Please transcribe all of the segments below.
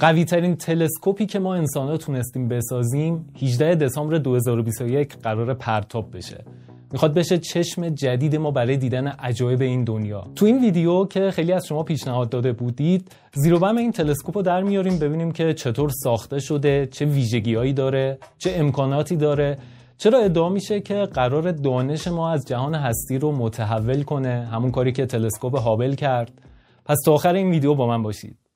قوی ترین تلسکوپی که ما انسان ها تونستیم بسازیم 18 دسامبر 2021 قرار پرتاب بشه. می‌خواد بشه چشم جدید ما برای دیدن عجایب این دنیا. تو این ویدیو که خیلی از شما پیشنهاد داده بودید زیر بم این تلسکوپ رو در میاریم ببینیم که چطور ساخته شده چه ویژگیهایی داره چه امکاناتی داره. چرا ادعا میشه که قرار دانش ما از جهان هستی رو متحول کنه؟ همون کاری که تلسکوپ هابل کرد. پس تا آخر این ویدیو با من باشید.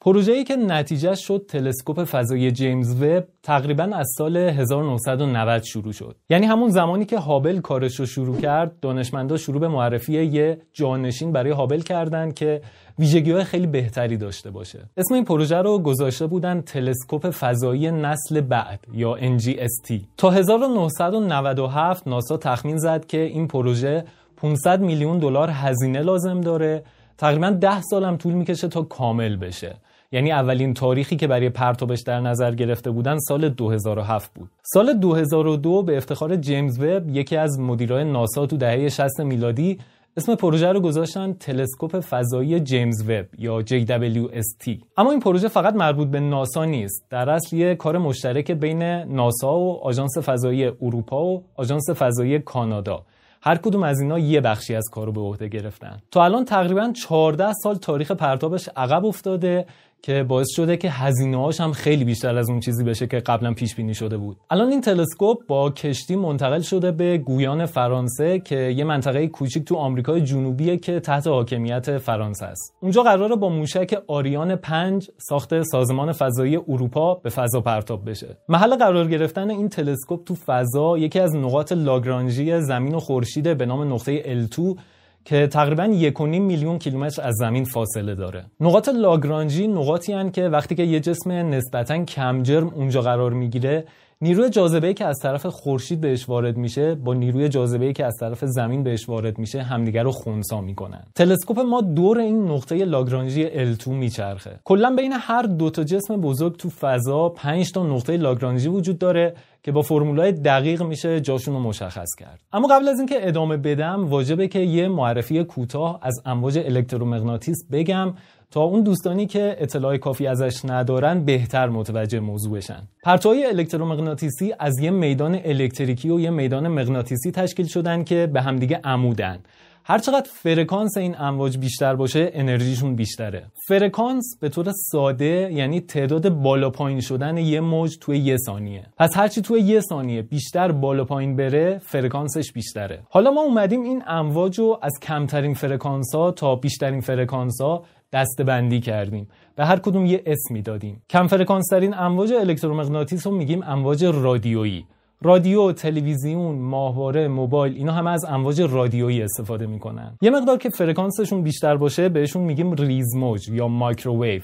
پروژه‌ای که نتیجه شد تلسکوپ فضایی جیمز وب تقریبا از سال 1990 شروع شد. یعنی همون زمانی که هابل کارش رو شروع کرد دانشمندا شروع به معرفی یه جانشین برای هابل کردن که ویژگی های خیلی بهتری داشته باشه. اسم این پروژه رو گذاشته بودن تلسکوپ فضایی نسل بعد یا NGST تا 1997 ناسا تخمین زد که این پروژه 500 میلیون دلار هزینه لازم داره. تقریبا 10 سالم طول می‌کشه تا کامل بشه. یعنی اولین تاریخی که برای پرتابش در نظر گرفته بودن سال 2007 بود. سال 2002 به افتخار جیمز وب یکی از مدیرای ناسا تو دهه 60 میلادی اسم پروژه رو گذاشتن تلسکوپ فضایی جیمز وب یا JWST اما این پروژه فقط مربوط به ناسا نیست. در اصل یه کار مشترک بین ناسا و آژانس فضایی اروپا و آژانس فضایی کانادا. هر کدوم از اینا یه بخشی از کارو به عهده گرفتن. تا الان تقریبا 14 سال تاریخ پرتابش عقب افتاده. که باعث شده که هزینه هاش هم خیلی بیشتر از اون چیزی بشه که قبلا پیش بینی شده بود. الان این تلسکوپ با کشتی منتقل شده به گویان فرانسه که یه منطقه کوچیک تو آمریکای جنوبیه که تحت حاکمیت فرانسه است. اونجا قراره با موشک آریان 5 ساخت سازمان فضایی اروپا به فضا پرتاب بشه. محل قرار گرفتن این تلسکوپ تو فضا یکی از نقاط لاگرانژی زمین و خورشید به نام نقطه L2 که تقریبا 1.5 میلیون کیلومتر از زمین فاصله داره. نقاط لاگرانژی نقاطی هن که وقتی که یه جسم نسبتا کم جرم اونجا قرار می‌گیره نیروی جاذبه که از طرف خورشید بهش وارد میشه با نیروی جاذبه که از طرف زمین بهش وارد میشه همدیگر رو خونسا می‌کنن. تلسکوپ ما دور این نقطه لاگرانژی L2 میچرخه. کلا بین هر دو تا جسم بزرگ تو فضا 5 تا نقطه لاگرانژی وجود داره که با فرمولای دقیق میشه جاشون رو مشخص کرد. اما قبل از اینکه ادامه بدم واجبه که یه معرفی کوتاه از امواج الکترومغناطیس بگم تا اون دوستانی که اطلاع کافی ازش ندارن بهتر متوجه موضوع بشن. پرتوهای الکترومغناطیسی از یه میدان الکتریکی و یه میدان مغناطیسی تشکیل شدن که به همدیگه عمودن. هرچقدر فرکانس این امواج بیشتر باشه انرژیشون بیشتره. فرکانس به طور ساده یعنی تعداد بالا پایین شدن یه موج توی یه ثانیه. پس هرچی توی یه ثانیه بیشتر بالا پایین بره فرکانسش بیشتره. حالا ما اومدیم این امواج رو از کمترین فرکانس ها تا بیشترین فرکانس ها دسته بندی کردیم. به هر کدوم یه اسمی دادیم. کم فرکانس ترین امواج الکترومغناطیس رو میگیم امواج رادیویی. رادیو، تلویزیون، ماهواره، موبایل اینا همه از امواج رادیویی استفاده می‌کنن. یه مقدار که فرکانسشون بیشتر باشه بهشون میگیم ریزموج یا مایکروویو.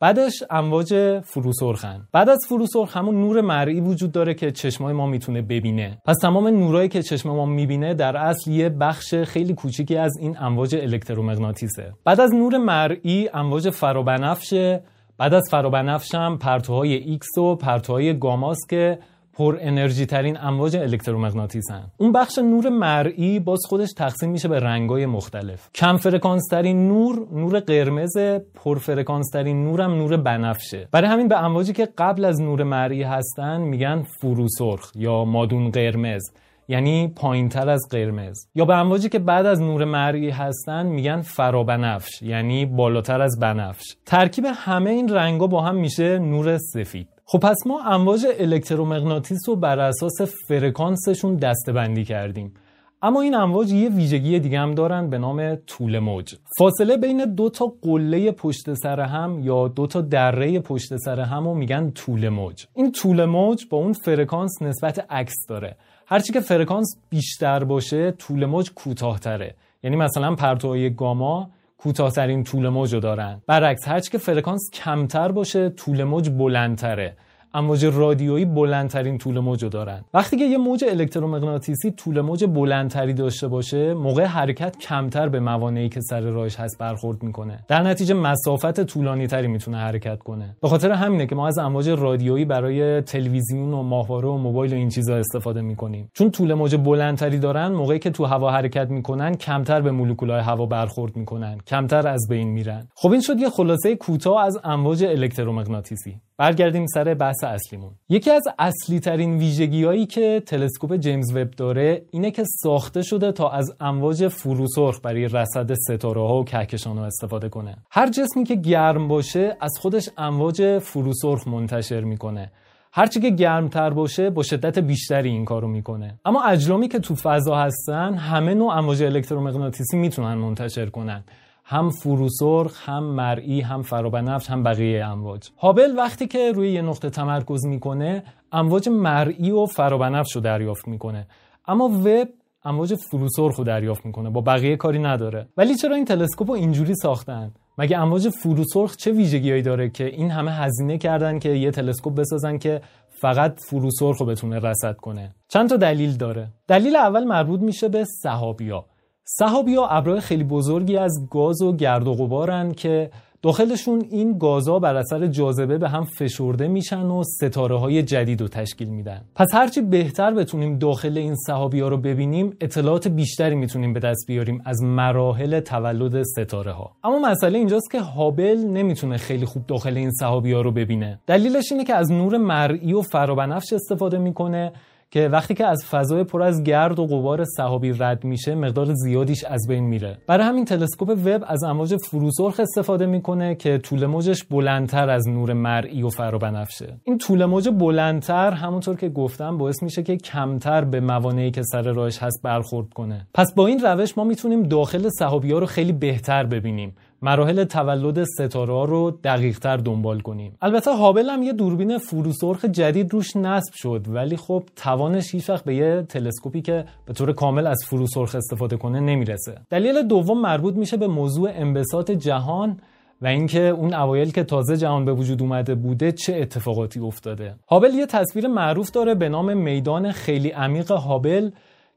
بعدش امواج فروسرخن بعد از فروسرخ همون نور مرئی وجود داره که چشمای ما می‌تونه ببینه پس تمام نورایی که چشم ما می‌بینه در اصل یه بخش خیلی کوچیکی از این امواج الکترومغناطیسه بعد از نور مرئی امواج فرابنفشه بعد از فرابنفش هم پرتوهای ایکس و پرتوهای گاماست که پر انرژی ترین امواج الکترومغناطیسن. اون بخش نور مرئی باز خودش تقسیم میشه به رنگای مختلف. کم فرکانس ترین نور نور قرمز پر فرکانس ترین نورم نور بنفشه. برای همین به امواجی که قبل از نور مرئی هستن میگن فروسرخ یا مادون قرمز یعنی پایین تر از قرمز. یا به امواجی که بعد از نور مرئی هستن میگن فرابنفش یعنی بالاتر از بنفش. ترکیب همه این رنگا با هم میشه نور سفید. خب پس ما امواج الکترومغناطیس رو بر اساس فرکانسشون دسته کردیم. اما این امواج یه ویژگی دیگه هم دارن به نام طول موج. فاصله بین دو تا قله پشت سر هم یا دو تا دره پشت سر هم رو میگن طول موج. این طول موج با اون فرکانس نسبت عکس داره. هرچی که فرکانس بیشتر باشه طول موج کوتاهتره. یعنی مثلا پرتوهای گاما کوتاهترین طول موج رو دارن. برعکس هرچی که فرکانس کمتر باشه طول موج بلندتره. امواج رادیویی بلندترین طول موج دارن. وقتی که یه موج الکترومغناطیسی طول موج بلندتری داشته باشه موقع حرکت کمتر به موانعی که سر راهش هست برخورد می‌کنه. در نتیجه مسافت طولانی تری می‌تونه حرکت کنه. به خاطر همینه که ما از امواج رادیویی برای تلویزیون و ماهواره و موبایل و این چیزا استفاده می‌کنیم. چون طول موج بلندتری دارن موقعی که تو هوا حرکت می‌کنن کمتر به مولکولهای هوا برخورد می‌کنن. کمتر از بین میرن. خب این شد یه خلاصه کوتاه از امواج الکترومغناطیسی. برگردیم سر بحث اصلیمون. یکی از اصلی ترین ویژگی هایی که تلسکوپ جیمز وب داره اینه که ساخته شده تا از امواج فروسرخ برای رصد ستاره ها و کهکشان ها استفاده کنه. هر جسمی که گرم باشه از خودش امواج فروسرخ منتشر می‌کنه. هرچی که گرمتر باشه با شدت بیشتری این کارو می‌کنه. اما اجرامی که تو فضا هستن همه نوع امواج الکترومغناطیسی می‌تونن منتشر کنن. هم فروسرخ هم مرئی هم فرابنفش هم بقیه امواج. هابل وقتی که روی یه نقطه تمرکز می‌کنه امواج مرئی و فرابنفش رو دریافت می‌کنه. اما وب امواج فروسرخ رو دریافت می‌کنه با بقیه کاری نداره. ولی چرا این تلسکوپ رو اینجوری ساختن؟ مگه امواج فروسرخ چه ویژگیهایی داره که این همه هزینه کردن که یه تلسکوپ بسازن که فقط فروسرخ رو بتونه رصد کنه؟ چند تا دلیل داره. دلیل اول مربوط میشه به صحابیا صحابیا ابرهای خیلی بزرگی از گاز و گرد و غبارن که داخلشون این گازها بر اثر جاذبه به هم فشرده میشن و ستاره های جدید رو تشکیل میدن. پس هرچی بهتر بتونیم داخل این صحابی ها رو ببینیم اطلاعات بیشتری می‌تونیم به دست بیاریم از مراحل تولد ستاره ها. اما مسئله اینجاست که هابل نمی‌تونه خیلی خوب داخل این صحابی ها رو ببینه. دلیلش اینه که از نور مرئی و فرابنفش استفاده می‌کنه که وقتی که از فضای پر از گرد و غبار سحابی رد میشه مقدار زیادیش از بین میره. برای همین تلسکوپ وب از امواج فروسرخ استفاده می‌کنه که طول موجش بلندتر از نور مرئی و فرابنفشه این طول موج بلندتر همونطور که گفتم باعث میشه که کمتر به موانعی که سر راهش هست برخورد کنه. پس با این روش ما می‌تونیم داخل سحابی ها رو خیلی بهتر ببینیم. مراحل تولد ستاره رو دقیق تر دنبال کنیم. البته هابل هم یه دوربین فروسرخ جدید روش نصب شد ولی خب توانش هیچ به یه تلسکوپی که به طور کامل از فروسرخ استفاده کنه نمی‌رسه. دلیل دوم مربوط میشه به موضوع انبساط جهان و اینکه اون اوایل که تازه جهان به وجود اومده بوده چه اتفاقاتی افتاده. هابل یه تصویر معروف داره به نام میدان خیلی عمیق هابل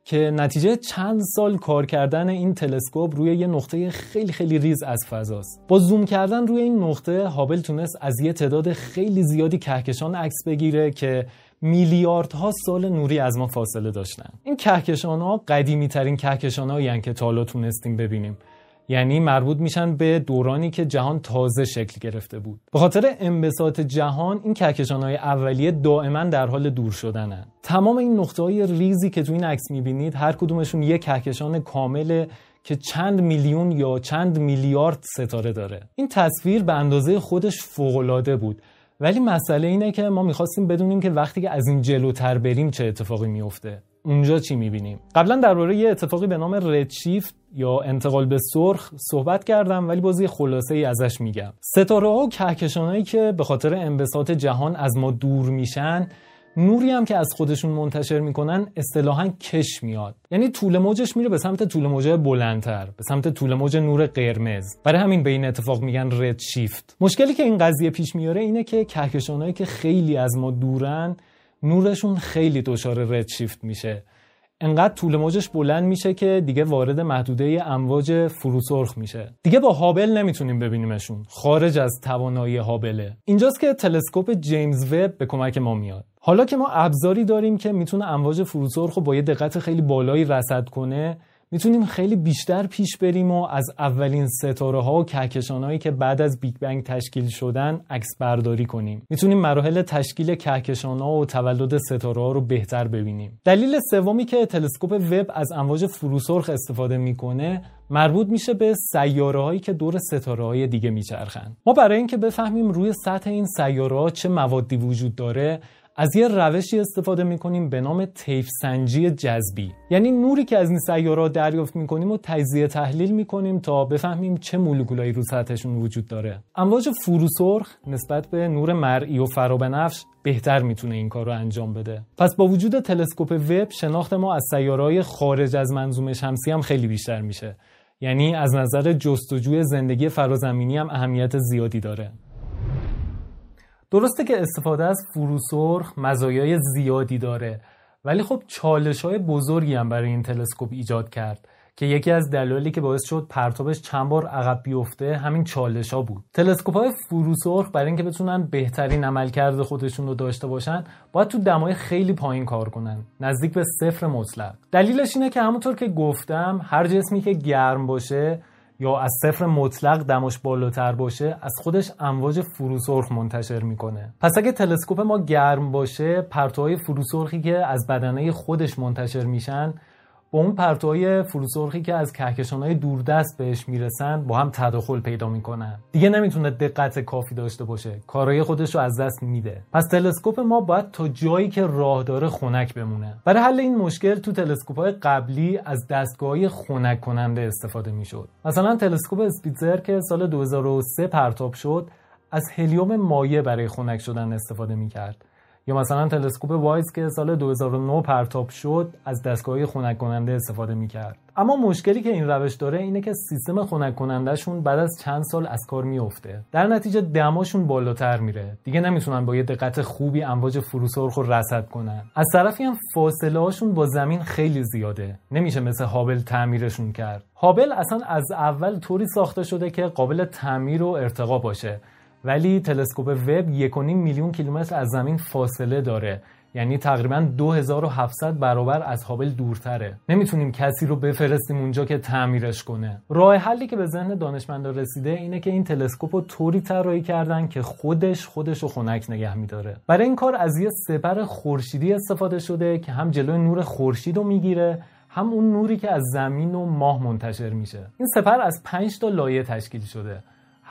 که نتیجه چند سال کار کردن این تلسکوپ روی یه نقطه خیلی خیلی ریز از فضاست. با زوم کردن روی این نقطه هابل تونست از یه تعداد خیلی زیادی کهکشان عکس بگیره که میلیاردها سال نوری از ما فاصله داشتن. این کهکشان ها قدیمی ترین کهکشان هایی که تا حالا تونستیم ببینیم. یعنی مربوط میشن به دورانی که جهان تازه شکل گرفته بود. به خاطر انبساط جهان این کهکشان های اولیه دائما در حال دور شدنن. تمام این نقطه های ریزی که تو این عکس می‌بینید هر کدومشون یک کهکشان کامله که چند میلیون یا چند میلیارد ستاره داره. این تصویر به اندازه خودش فوقالعاده بود. ولی مسئله اینه که ما می‌خواستیم بدونیم که وقتی که از این جلوتر بریم چه اتفاقی میفته اونجا چی می‌بینیم؟ قبلا درباره یه اتفاقی به نام ردشیفت یا انتقال به سرخ صحبت کردم ولی بازی خلاصه ای ازش میگم. ستاره ها و کهکشانهایی که به خاطر انبساط جهان از ما دور میشن نوری هم که از خودشون منتشر می‌کنن اصطلاحا کش میاد. یعنی طول موجش میره به سمت طول موج بلندتر به سمت طول موج نور قرمز. برای همین به این اتفاق میگن رد شیفت مشکلی که این قضیه پیش میاره اینه که کهکشانهایی که خیلی از ما دورن نورشون خیلی دچار رد شیفت میشه. انقدر طول موجش بلند میشه که دیگه وارد محدوده امواج فروسرخ میشه. دیگه با هابل نمی‌تونیم ببینیمشون. خارج از توانایی هابله. اینجاست که تلسکوپ جیمز وب به کمک ما میاد. حالا که ما ابزاری داریم که می‌تونه امواج فروسرخ رو با یه دقت خیلی بالایی رصد کنه می‌تونیم خیلی بیشتر پیش بریم و از اولین ستاره ها و کهکشان هایی که بعد از بیگ بنگ تشکیل شدن عکس برداری کنیم. می‌تونیم مراحل تشکیل کهکشان ها و تولد ستاره ها رو بهتر ببینیم. دلیل سومی که تلسکوپ وب از امواج فروسرخ استفاده می‌کنه مربوط میشه به سیاره هایی که دور ستاره های دیگه میچرخن. ما برای اینکه بفهمیم روی سطح این سیاره ها چه موادی وجود داره از یه روشی استفاده می‌کنیم به نام طیف سنجی جذبی. یعنی نوری که از این سیاره دریافت می‌کنیم و تجزیه تحلیل می‌کنیم تا بفهمیم چه مولکولایی رو سطحشون وجود داره. امواج فروسرخ نسبت به نور مرئی و فرابنفش بهتر می‌تونه این کار رو انجام بده. پس با وجود تلسکوپ وب شناخت ما از سیارهای خارج از منظومه شمسی هم خیلی بیشتر میشه. یعنی از نظر جستجوی زندگی فرازمینی هم اهمیت زیادی داره. درسته که استفاده از فروسرخ مزایای زیادی داره ولی خب چالش های بزرگی هم برای این تلسکوپ ایجاد کرد که یکی از دلایلی که باعث شد پرتابش چند بار عقب بیفته همین چالش ها بود. تلسکوپ های فروسرخ برای اینکه بتونن بهترین عملکرد خودشون رو داشته باشن باید تو دمای خیلی پایین کار کنن نزدیک به صفر مطلق. دلیلش اینه که همونطور که گفتم هر جسمی که گرم باشه یا از صفر مطلق دماش بالاتر باشه از خودش امواج فروسرخ منتشر می‌کنه. پس اگه تلسکوپ ما گرم باشه پرتوهای فروسرخی که از بدنه خودش منتشر میشن با اون پرتوهای فروسرخی که از کهکشانهای دوردست بهش می‌رسن با هم تداخل پیدا می‌کنن. دیگه نمی‌تونه دقت کافی داشته باشه. کارهای خودش رو از دست میده. پس تلسکوپ ما باید تا جایی که راه داره خنک بمونه. برای حل این مشکل تو تلسکوپ های قبلی از دستگاهی خنک کننده استفاده می‌شد. مثلا تلسکوپ اسپیتزر که سال 2003 پرتاب شد از هلیوم مایع برای خنک شدن استفاده می‌کرد. یا مثلا تلسکوپ وایز که سال 2009 پرتاب شد از دستگاه خنک کننده استفاده می‌کرد. اما مشکلی که این روش داره اینه که سیستم خنک کنندهشون بعد از چند سال از کار میفته در نتیجه دماشون بالاتر میره. دیگه نمی‌تونن با یه دقت خوبی امواج فروسرخ رو رصد کنن. از طرفی هم فاصله هاشون با زمین خیلی زیاده. نمیشه مثل هابل تعمیرشون کرد. هابل اصلا از اول طوری ساخته شده که قابل تعمیر و ارتقا باشه. ولی تلسکوپ وب 1.5 میلیون کیلومتر از زمین فاصله داره. یعنی تقریبا 2700 برابر از هابل دورتره. نمی‌تونیم کسی رو بفرستیم اونجا که تعمیرش کنه. راه حلی که به ذهن دانشمندا رسیده اینه که این تلسکوپ رو طوری طراحی کردن که خودش خودش رو خنک نگه میداره. برای این کار از یه سپر خورشیدی استفاده شده که هم جلوی نور خورشید رو می‌گیره هم اون نوری که از زمین و ماه منتشر میشه. این سپر از 5 تا لایه تشکیل شده.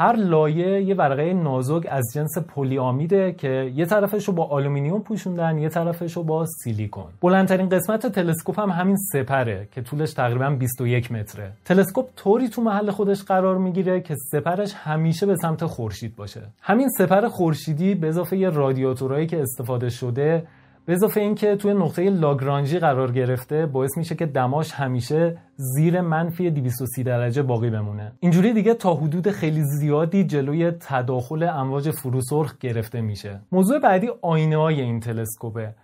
هر لایه یه ورقه نازک از جنس پلی‌آمیده که یه طرفش رو با آلومینیوم پوشوندن یه طرفش رو با سیلیکون. بلندترین قسمت تلسکوپ هم همین سپره که طولش تقریبا 21 متره. تلسکوپ طوری تو محل خودش قرار می‌گیره که سپرش همیشه به سمت خورشید باشه. همین سپر خورشیدی به اضافه یه رادیاتورایی که استفاده شده به اضافه اینکه توی نقطه لاگرانژی قرار گرفته باعث میشه که دماش همیشه زیر منفی 230 درجه باقی بمونه. اینجوری دیگه تا حدود خیلی زیادی جلوی تداخل امواج فروسرخ گرفته میشه. موضوع بعدی آینه های این تلسکوپه.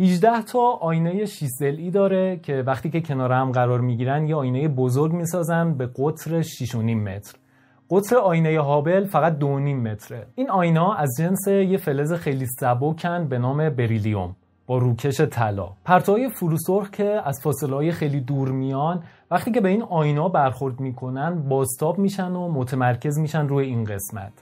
18 تا آینه 6 ای داره که وقتی که کنار هم قرار می‌گیرن یه آینه بزرگ می‌سازن به قطر 6.5 متر. قطر آینه هابل فقط 2.5 متره. این آینه از جنس یه فلز خیلی سبکن به نام بریلیوم. با روکش طلا. پرتوهای فروسرخ که از فاصله خیلی دور میان وقتی که به این آینا برخورد می‌کنن باستاب میشن و متمرکز میشن روی این قسمت.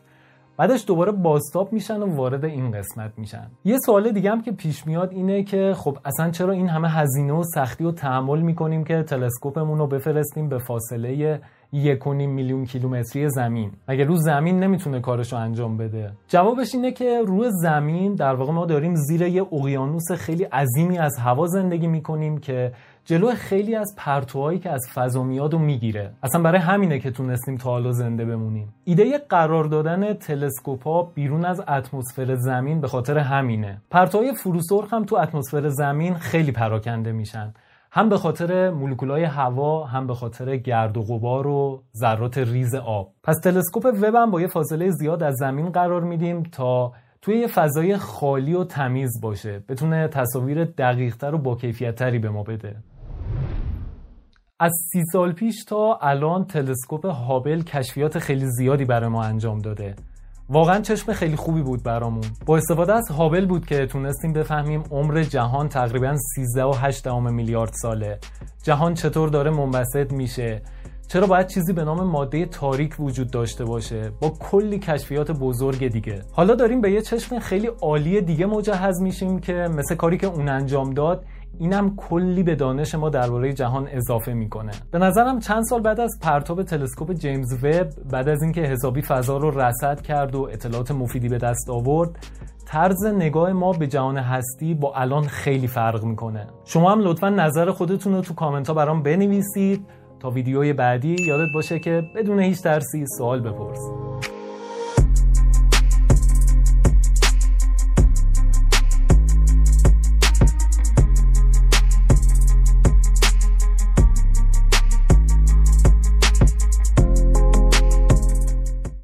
بعدش دوباره باستاب میشن و وارد این قسمت میشن. یه سوال دیگه هم که پیش میاد اینه که خب اصلا چرا این همه هزینه و سختی و تحمل می‌کنیم که تلسکوپمون رو بفرستیم به فاصله یک میلیون کیلومتری زمین. مگه رو زمین نمی‌تونه کارش رو انجام بده. جوابش اینه که روی زمین در واقع ما داریم زیر یه اقیانوس خیلی عظیمی از هوا زندگی می‌کنیم که جلو خیلی از پرتوهایی که از فضا میاد و می‌گیره. اصلا برای همینه که تونستیم تا حالا زنده بمونیم. ایده قرار دادن تلسکوپا بیرون از اتمسفر زمین به خاطر همینه. پرتوهای فروسرخ هم تو اتمسفر زمین خیلی پراکنده میشن. هم به خاطر مولکولای هوا هم به خاطر گرد و غبار و ذرات ریز آب. پس تلسکوپ وب با یه فاصله زیاد از زمین قرار میدیم تا توی یه فضای خالی و تمیز باشه. بتونه تصاویر دقیقتر و با کیفیتتری به ما بده. از سی سال پیش تا الان تلسکوپ هابل کشفیات خیلی زیادی برای ما انجام داده. واقعا چشم خیلی خوبی بود برامون. با استفاده از هابل بود که تونستیم بفهمیم عمر جهان تقریبا 13.8 میلیارد ساله. جهان چطور داره منبسط میشه؟ چرا باید چیزی به نام ماده تاریک وجود داشته باشه؟ با کلی کشفیات بزرگ دیگه. حالا داریم به یه چشم خیلی عالی دیگه مجهز میشیم که مثل کاری که اون انجام داد اینم کلی به دانش ما درباره جهان اضافه می‌کنه. به نظرم چند سال بعد از پرتاب تلسکوپ جیمز وب بعد از اینکه حسابی فضا رو رصد کرد و اطلاعات مفیدی به دست آورد طرز نگاه ما به جهان هستی با الان خیلی فرق می‌کنه. شما هم لطفا نظر خودتون رو تو کامنت ها برام بنویسید. تا ویدیوی بعدی یادت باشه که بدون هیچ ترسی سوال بپرس.